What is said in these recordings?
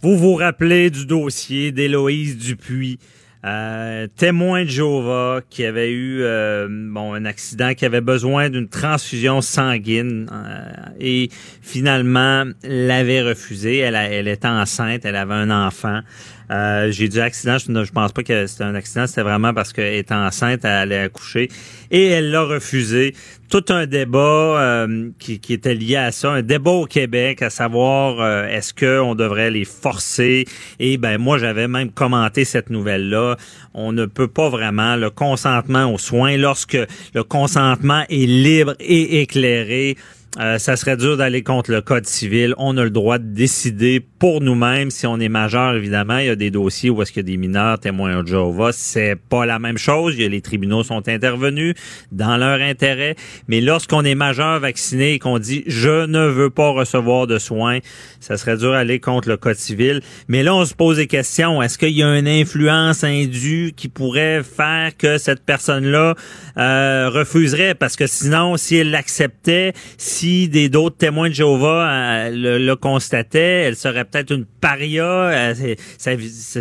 Vous vous rappelez du dossier d'Héloïse Dupuis, euh, témoin de Jéhovah qui avait eu euh, bon un accident, qui avait besoin d'une transfusion sanguine euh, et finalement l'avait refusé. Elle, elle était enceinte, elle avait un enfant. Euh, j'ai dit accident, je pense pas que c'était un accident, c'était vraiment parce qu'elle était enceinte, elle allait accoucher et elle l'a refusé. Tout un débat euh, qui, qui, était lié à ça, un débat au Québec, à savoir euh, est-ce qu'on devrait les forcer? Et ben moi j'avais même commenté cette nouvelle-là. On ne peut pas vraiment le consentement aux soins lorsque le consentement est libre et éclairé euh, ça serait dur d'aller contre le code civil. On a le droit de décider pour nous-mêmes si on est majeur. Évidemment, il y a des dossiers où est-ce qu'il y a des mineurs témoins de Jéhovah. C'est pas la même chose. Les tribunaux sont intervenus dans leur intérêt. Mais lorsqu'on est majeur vacciné et qu'on dit je ne veux pas recevoir de soins, ça serait dur d'aller contre le code civil. Mais là, on se pose des questions. Est-ce qu'il y a une influence indue qui pourrait faire que cette personne-là euh, refuserait? Parce que sinon, si elle l'acceptait, des d'autres témoins de Jéhovah euh, le, le, constataient, elle serait peut-être une paria, euh, sa,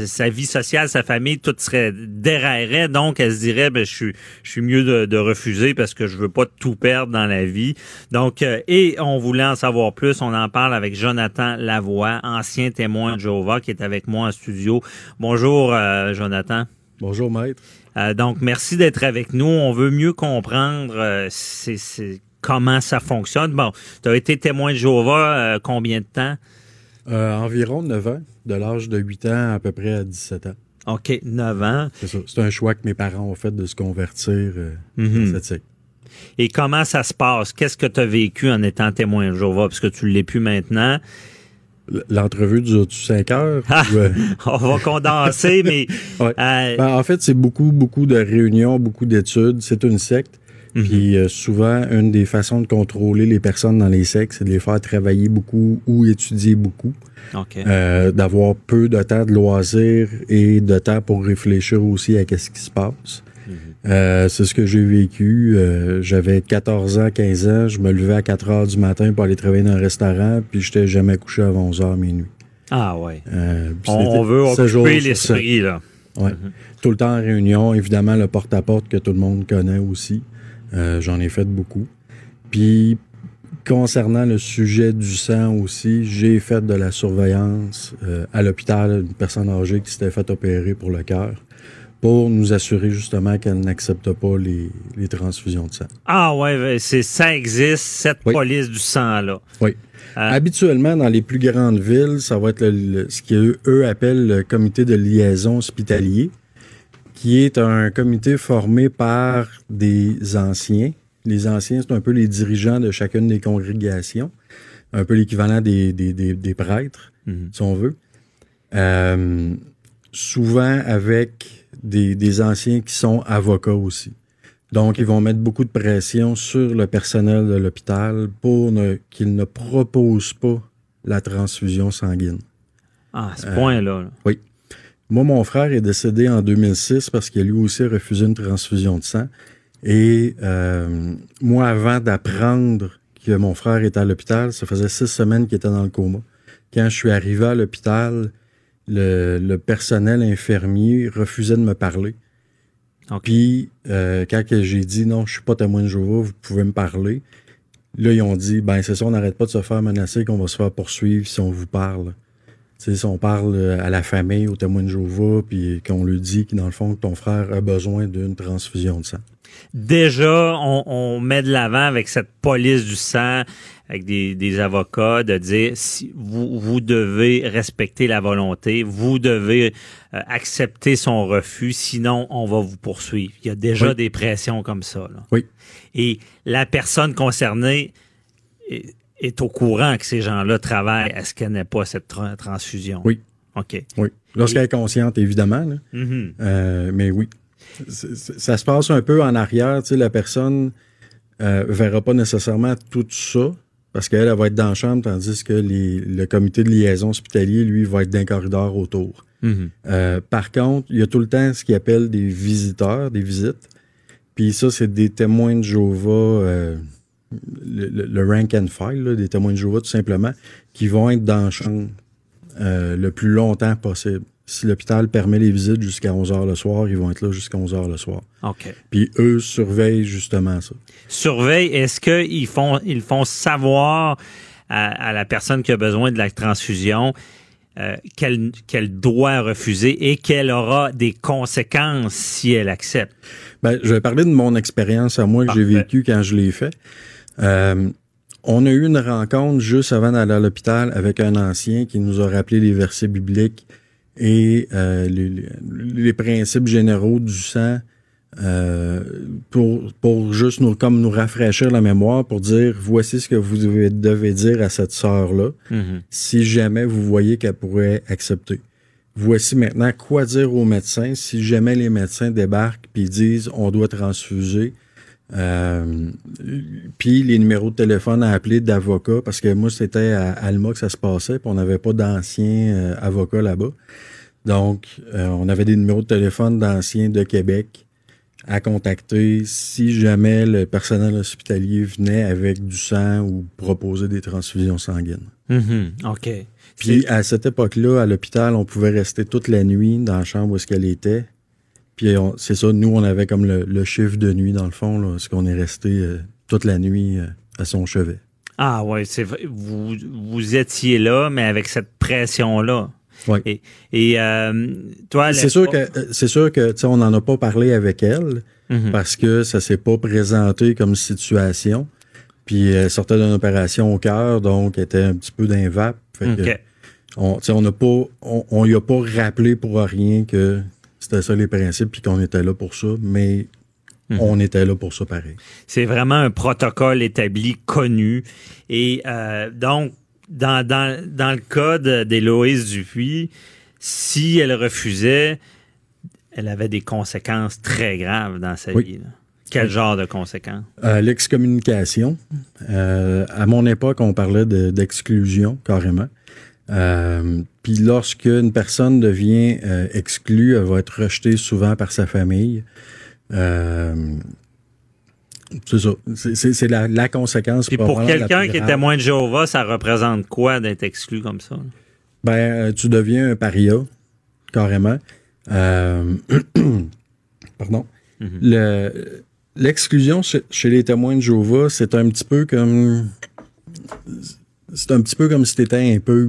sa, vie sociale, sa famille, tout serait déraillerait. Donc, elle se dirait, ben, je suis, je suis mieux de, de, refuser parce que je veux pas tout perdre dans la vie. Donc, euh, et on voulait en savoir plus. On en parle avec Jonathan Lavoie, ancien témoin de Jéhovah, qui est avec moi en studio. Bonjour, Jonathan. Bonjour, maître. donc, merci d'être avec nous. On veut mieux comprendre c'est comment ça fonctionne. Bon, tu as été témoin de Jéhovah euh, combien de temps? Euh, environ 9 ans, de l'âge de 8 ans à peu près à 17 ans. OK, 9 ans. C'est ça. C'est un choix que mes parents ont fait de se convertir euh, Mhm. dans cette Et comment ça se passe? Qu'est-ce que tu as vécu en étant témoin de Jéhovah? Parce que tu ne l'es plus maintenant. L'entrevue dure-tu 5 heures? Ah, euh, on va condenser, mais... ouais. euh, Ben, en fait, c'est beaucoup, beaucoup de réunions, beaucoup d'études. C'est une secte. Mhm. Puis euh, souvent, une des façons de contrôler les personnes dans les sectes, c'est de les faire travailler beaucoup ou étudier beaucoup. Euh, d'avoir peu de temps de loisirs et de temps pour réfléchir aussi à ce qui se passe. Euh, c'est ce que j'ai vécu. J'avais 14 ans, 15 ans. Je me levais à 4 heures du matin pour aller travailler dans un restaurant, puis j'étais jamais couché avant 11 heures minuit. Ah ouais. On, veut occuper l'esprit, là. Ouais. Tout le temps en réunion. Évidemment, le porte-à-porte que tout le monde connaît aussi. Euh, J'en ai fait beaucoup. Puis, concernant le sujet du sang aussi, j'ai fait de la surveillance euh, à l'hôpital, une personne âgée qui s'était fait opérer pour le cœur, pour nous assurer justement qu'elle n'accepte pas les, les transfusions de sang. Ah ouais, c'est ça existe, cette Oui. police du sang-là. Oui. Ah. Habituellement, dans les plus grandes villes, ça va être le- le- ce qu'eux eux appellent le comité de liaison hospitalier, qui est un comité formé par des anciens. Les anciens, c'est un peu les dirigeants de chacune des congrégations, un peu l'équivalent des, des, des, des prêtres, Mhm. si on veut. Euh, souvent avec des, anciens qui sont avocats aussi. Donc, ils vont mettre beaucoup de pression sur le personnel de l'hôpital pour ne, qu'ils ne proposent pas la transfusion sanguine. Ah, à ce point-là. là. Oui. Moi, mon frère est décédé en 2006 parce qu'il a lui aussi refusé une transfusion de sang. Et euh, moi, avant d'apprendre que mon frère était à l'hôpital, ça faisait six semaines qu'il était dans le coma. Quand je suis arrivé à l'hôpital, le, le personnel infirmier refusait de me parler. OK. Puis, euh, quand j'ai dit non, je suis pas témoin de Jéhovah, vous pouvez me parler. Là, ils ont dit, ben c'est ça, on n'arrête pas de se faire menacer qu'on va se faire poursuivre si on vous parle. Tu sais, si on parle euh, à la famille, aux témoins de Jéhovah, puis qu'on lui dit que dans le fond, que ton frère a besoin d'une transfusion de sang. Déjà, on, on met de l'avant avec cette police du sang, avec des, des avocats, de dire si vous, vous devez respecter la volonté, vous devez euh, accepter son refus, sinon on va vous poursuivre. Il y a déjà Oui. des pressions comme ça. là. Oui. Et la personne concernée, est au courant que ces gens-là travaillent à ce qu'elle n'ait pas cette tra- transfusion? Oui. OK. Oui. Lorsqu'elle est consciente, évidemment. là. Mhm. Euh, mais oui. Ça se passe un peu en arrière. Tu sais, la personne euh, verra pas nécessairement tout ça parce qu'elle elle va être dans la chambre, tandis que les- le comité de liaison hospitalier, lui, va être dans le corridor autour. Mhm. Euh, par contre, il y a tout le temps ce qu'ils appellent des visiteurs, des visites. Puis ça, c'est des témoins de Jéhovah, euh, le, le- rank and file, là, des témoins de Jéhovah, tout simplement, qui vont être dans la chambre euh, le plus longtemps possible. Si l'hôpital permet les visites jusqu'à 11 h le soir, ils vont être là jusqu'à 11 h le soir. OK. Puis eux surveillent justement ça. Surveille, est-ce qu'ils font, ils font savoir à, à la personne qui a besoin de la transfusion euh, qu'elle doit refuser et qu'elle aura des conséquences si elle accepte? Ben, je vais parler de mon expérience à moi que j'ai vécue quand je l'ai fait. Euh, on a eu une rencontre juste avant d'aller à l'hôpital avec un ancien qui nous a rappelé les versets bibliques et euh, les, les- les principes généraux du sang euh, pour, pour juste nous, comme nous rafraîchir la mémoire pour dire voici ce que vous devez, devez dire à cette sœur-là Mhm. si jamais vous voyez qu'elle pourrait accepter. Voici maintenant quoi dire aux médecins si jamais les médecins débarquent puis disent on doit transfuser. Euh, puis les numéros de téléphone à appeler d'avocats parce que moi c'était à Alma que ça se passait puis on n'avait pas d'anciens euh, avocats là-bas. Donc euh, on avait des numéros de téléphone d'anciens de Québec à contacter si jamais le personnel hospitalier venait avec du sang ou proposait des transfusions sanguines. Mhm. OK. Puis à cette époque-là, à l'hôpital, on pouvait rester toute la nuit dans la chambre où est-ce qu'elle était. Puis on- c'est ça, nous, on avait comme le, le chiffre de nuit, dans le fond, là, parce qu'on est resté euh, toute la nuit euh, à son chevet. Ah ouais, c'est vrai. Vous, vous étiez là, mais avec cette pression-là. Ouais. Et, et euh, toi, C'est sûr que euh, c'est sûr que tu sais, on n'en a pas parlé avec elle Mhm. parce que ça s'est pas présenté comme situation. Puis elle sortait d'une opération au cœur, donc elle était un petit peu d'un vape. Fait que OK. on, tu sais, on n'a pas, on, on y a pas rappelé pour rien que c'était ça les principes puis qu'on était là pour ça, mais Mhm. on était là pour ça pareil. C'est vraiment un protocole établi, connu. Et euh, donc, dans, dans, dans le cas d'Héloïse Dupuis, si elle refusait, elle avait des conséquences très graves dans sa Oui. vie. là. Quel genre de conséquences? Euh, L'excommunication. Euh, à mon époque, on parlait de- d'exclusion carrément. Euh, Puis lorsque une personne devient exclue, elle va être rejetée souvent par sa famille. C'est ça. C'est- la, la conséquence. Puis pour quelqu'un qui est témoin de Jéhovah, ça représente quoi d'être exclu comme ça? Ben, euh, tu deviens un paria, carrément. Euh, pardon. Mhm. Le- L'exclusion chez, chez les témoins de Jéhovah, c'est un petit peu comme. C'est un petit peu comme si tu étais impur.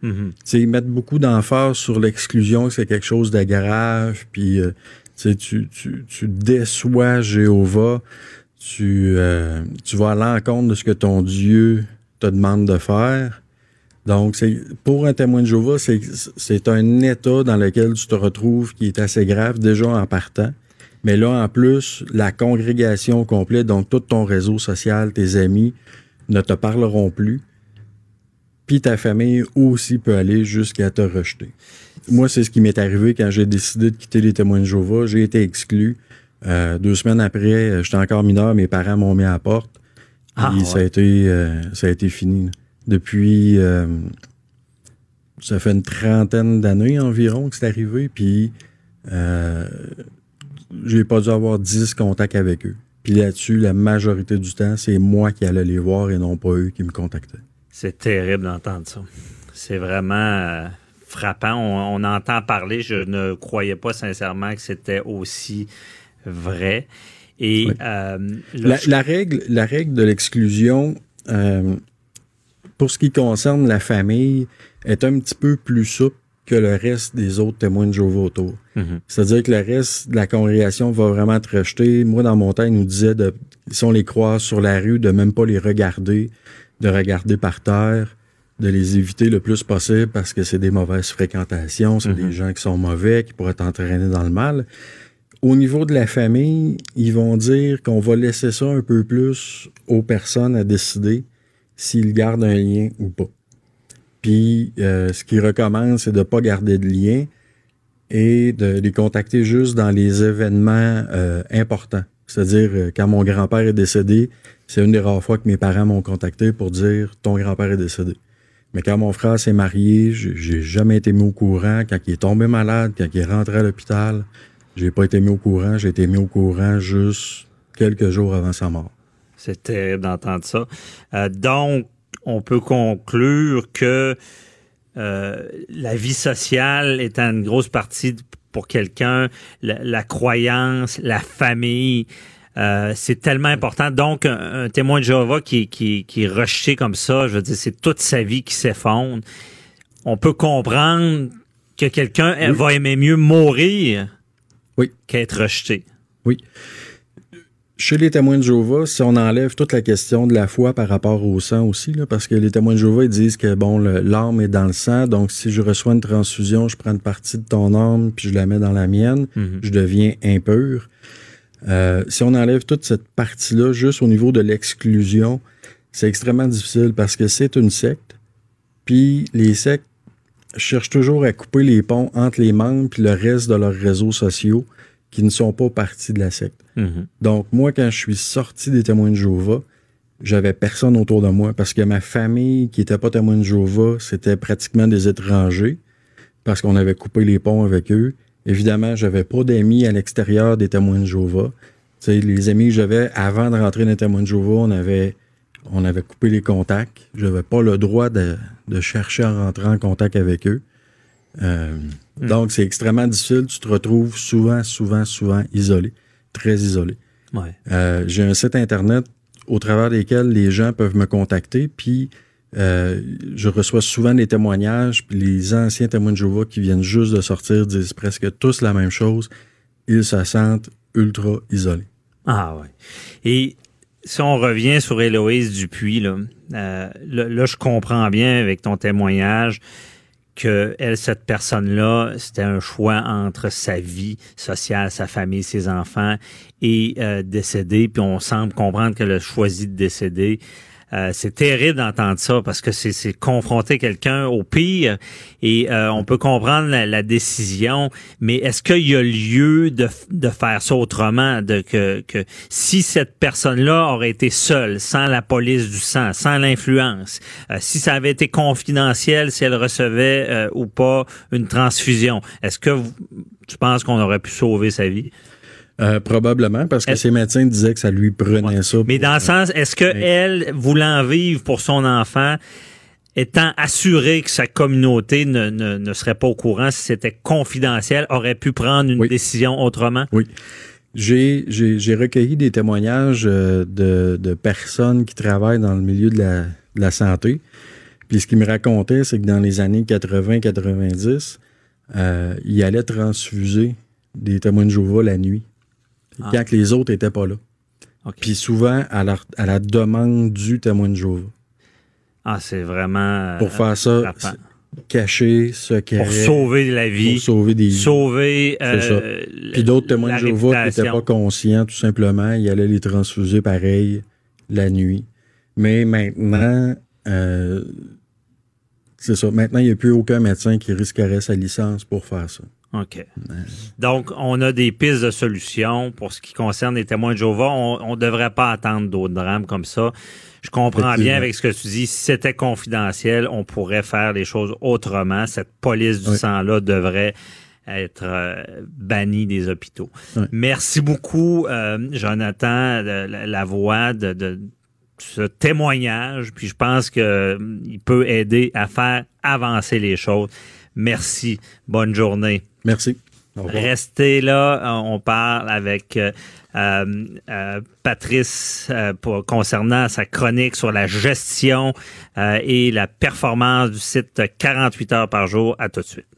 Mhm. Ils mettent beaucoup d'emphase sur l'exclusion, que c'est quelque chose de grave, puis euh, tu, tu déçois Jéhovah, tu, euh, tu vas à l'encontre de ce que ton Dieu te demande de faire. Donc, c'est pour un témoin de Jéhovah, c'est un état dans lequel tu te retrouves qui est assez grave déjà en partant. Mais là, en plus, la congrégation complète, donc tout ton réseau social, tes amis, ne te parleront plus. Puis ta famille aussi peut aller jusqu'à te rejeter. Moi, c'est ce qui m'est arrivé quand j'ai décidé de quitter les témoins de Jéhovah. J'ai été exclu. Euh, deux semaines après, euh, j'étais encore mineur, mes parents m'ont mis à la porte. Ah, Puis ça, a été, euh, ça a été fini. là. Depuis, euh, ça fait une trentaine d'années environ que c'est arrivé. Puis j'ai pas dû avoir 10 contacts avec eux. Puis là-dessus, la majorité du temps, c'est moi qui allais les voir et non pas eux qui me contactaient. C'est terrible d'entendre ça. C'est vraiment frappant. On, on entend parler. Je ne croyais pas sincèrement que c'était aussi vrai. Et Oui. euh, La, règle, la règle de l'exclusion, euh, pour ce qui concerne la famille, est un petit peu plus souple que le reste des autres témoins de Jéhovah autour. Mhm. C'est-à-dire que le reste de la congrégation va vraiment te rejeter. Moi, dans mon temps, ils nous disaient, de, si on les croise sur la rue, de même pas les regarder, de regarder par terre, de les éviter le plus possible parce que c'est des mauvaises fréquentations, c'est Mhm. des gens qui sont mauvais, qui pourraient t'entraîner dans le mal. Au niveau de la famille, ils vont dire qu'on va laisser ça un peu plus aux personnes à décider s'il garde un lien ou pas. Puis, euh, ce qu'il recommande, c'est de ne pas garder de lien et de les contacter juste dans les événements euh, importants. C'est-à-dire, euh, quand mon grand-père est décédé, c'est une des rares fois que mes parents m'ont contacté pour dire ton grand-père est décédé. Mais quand mon frère s'est marié, j'ai jamais été mis au courant. Quand il est tombé malade, quand il est rentré à l'hôpital, j'ai pas été mis au courant. J'ai été mis au courant juste quelques jours avant sa mort. C'est terrible d'entendre ça. Euh, donc, on peut conclure que euh, la vie sociale est une grosse partie pour quelqu'un, la, croyance, la famille, euh, c'est tellement important. Donc, un, témoin de Jéhovah qui, qui, qui est rejeté comme ça, je veux dire, c'est toute sa vie qui s'effondre. On peut comprendre que quelqu'un va aimer mieux mourir oui. qu'être rejeté. Oui chez les témoins de Jéhovah, si on enlève toute la question de la foi par rapport au sang aussi, là, parce que les témoins de Jéhovah, ils disent que bon, l'âme est dans le sang, donc si je reçois une transfusion, je prends une partie de ton âme puis je la mets dans la mienne, mhm. je deviens impur. Euh, si on enlève toute cette partie-là, juste au niveau de l'exclusion, c'est extrêmement difficile parce que c'est une secte. Puis les sectes cherchent toujours à couper les ponts entre les membres puis le reste de leurs réseaux sociaux qui ne sont pas partis de la secte. Mhm. Donc, moi, quand je suis sorti des témoins de Jéhovah, j'avais personne autour de moi parce que ma famille qui était pas témoin de Jéhovah, c'était pratiquement des étrangers parce qu'on avait coupé les ponts avec eux. Évidemment, j'avais pas d'amis à l'extérieur des témoins de Jéhovah. sais, les amis que j'avais avant de rentrer dans les témoins de Jéhovah, on avait, on avait coupé les contacts. Je n'avais pas le droit de, de, chercher à rentrer en contact avec eux. Euh, hmm. Donc, c'est extrêmement difficile. Tu te retrouves souvent, souvent, souvent isolé, très isolé. Euh, j'ai un site Internet au travers desquels les gens peuvent me contacter, puis euh, je reçois souvent des témoignages, puis les anciens témoins de Jéhovah qui viennent juste de sortir disent presque tous la même chose. Ils se sentent ultra isolés. Ah ouais. Et si on revient sur Héloïse Dupuis, là, là, je comprends bien avec ton témoignage que elle, cette personne-là, c'était un choix entre sa vie sociale, sa famille, ses enfants et euh, décéder. Puis on semble comprendre qu'elle a choisi de décéder. Euh, c'est terrible d'entendre ça parce que c'est confronter quelqu'un au pire et euh, on peut comprendre la, décision, mais est-ce qu'il y a lieu de, faire ça autrement, que, que si cette personne-là aurait été seule, sans la police du sang, sans l'influence, euh, si ça avait été confidentiel, si elle recevait ou pas une transfusion, est-ce que tu penses qu'on aurait pu sauver sa vie? Euh, probablement, parce que ses médecins disaient que ça lui prenait ça. Mais dans le sens, est-ce que elle, voulant vivre pour son enfant, étant assurée que sa communauté ne, ne, ne serait pas au courant si c'était confidentiel, aurait pu prendre une décision autrement? Oui. J'ai, j'ai, recueilli des témoignages euh, de, de, personnes qui travaillent dans le milieu de la, de la santé. Puis ce qu'ils me racontaient, c'est que dans les années 80-90, euh, il allait transfuser des témoins de Jéhovah la nuit. Ah. quand les autres n'étaient pas là. Puis souvent à la, à la, demande du témoin de Jéhovah. Ah, c'est vraiment. Pour faire ça, euh, cacher, secret. Pour sauver la vie. Pour sauver des Sauver. Euh, Puis d'autres témoins de Jéhovah qui n'étaient pas conscients, tout simplement, ils allaient les transfuser pareil la nuit. Mais maintenant, euh, c'est ça. Maintenant, il n'y a plus aucun médecin qui risquerait sa licence pour faire ça. OK. Donc, on a des pistes de solutions pour ce qui concerne les témoins de Jéhovah. On ne devrait pas attendre d'autres drames comme ça. Je comprends bien avec ce que tu dis. Si c'était confidentiel, on pourrait faire les choses autrement. Cette police du sang-là devrait être euh, bannie des hôpitaux. Merci beaucoup, euh, Jonathan, la, voix de, ce témoignage. Puis je pense qu'il euh, peut aider à faire avancer les choses. Merci. Bonne journée. Merci. Restez là. Euh, on parle avec euh, euh, Patrice pour, concernant sa chronique sur la gestion et la performance du site 48 heures par jour. À tout de suite.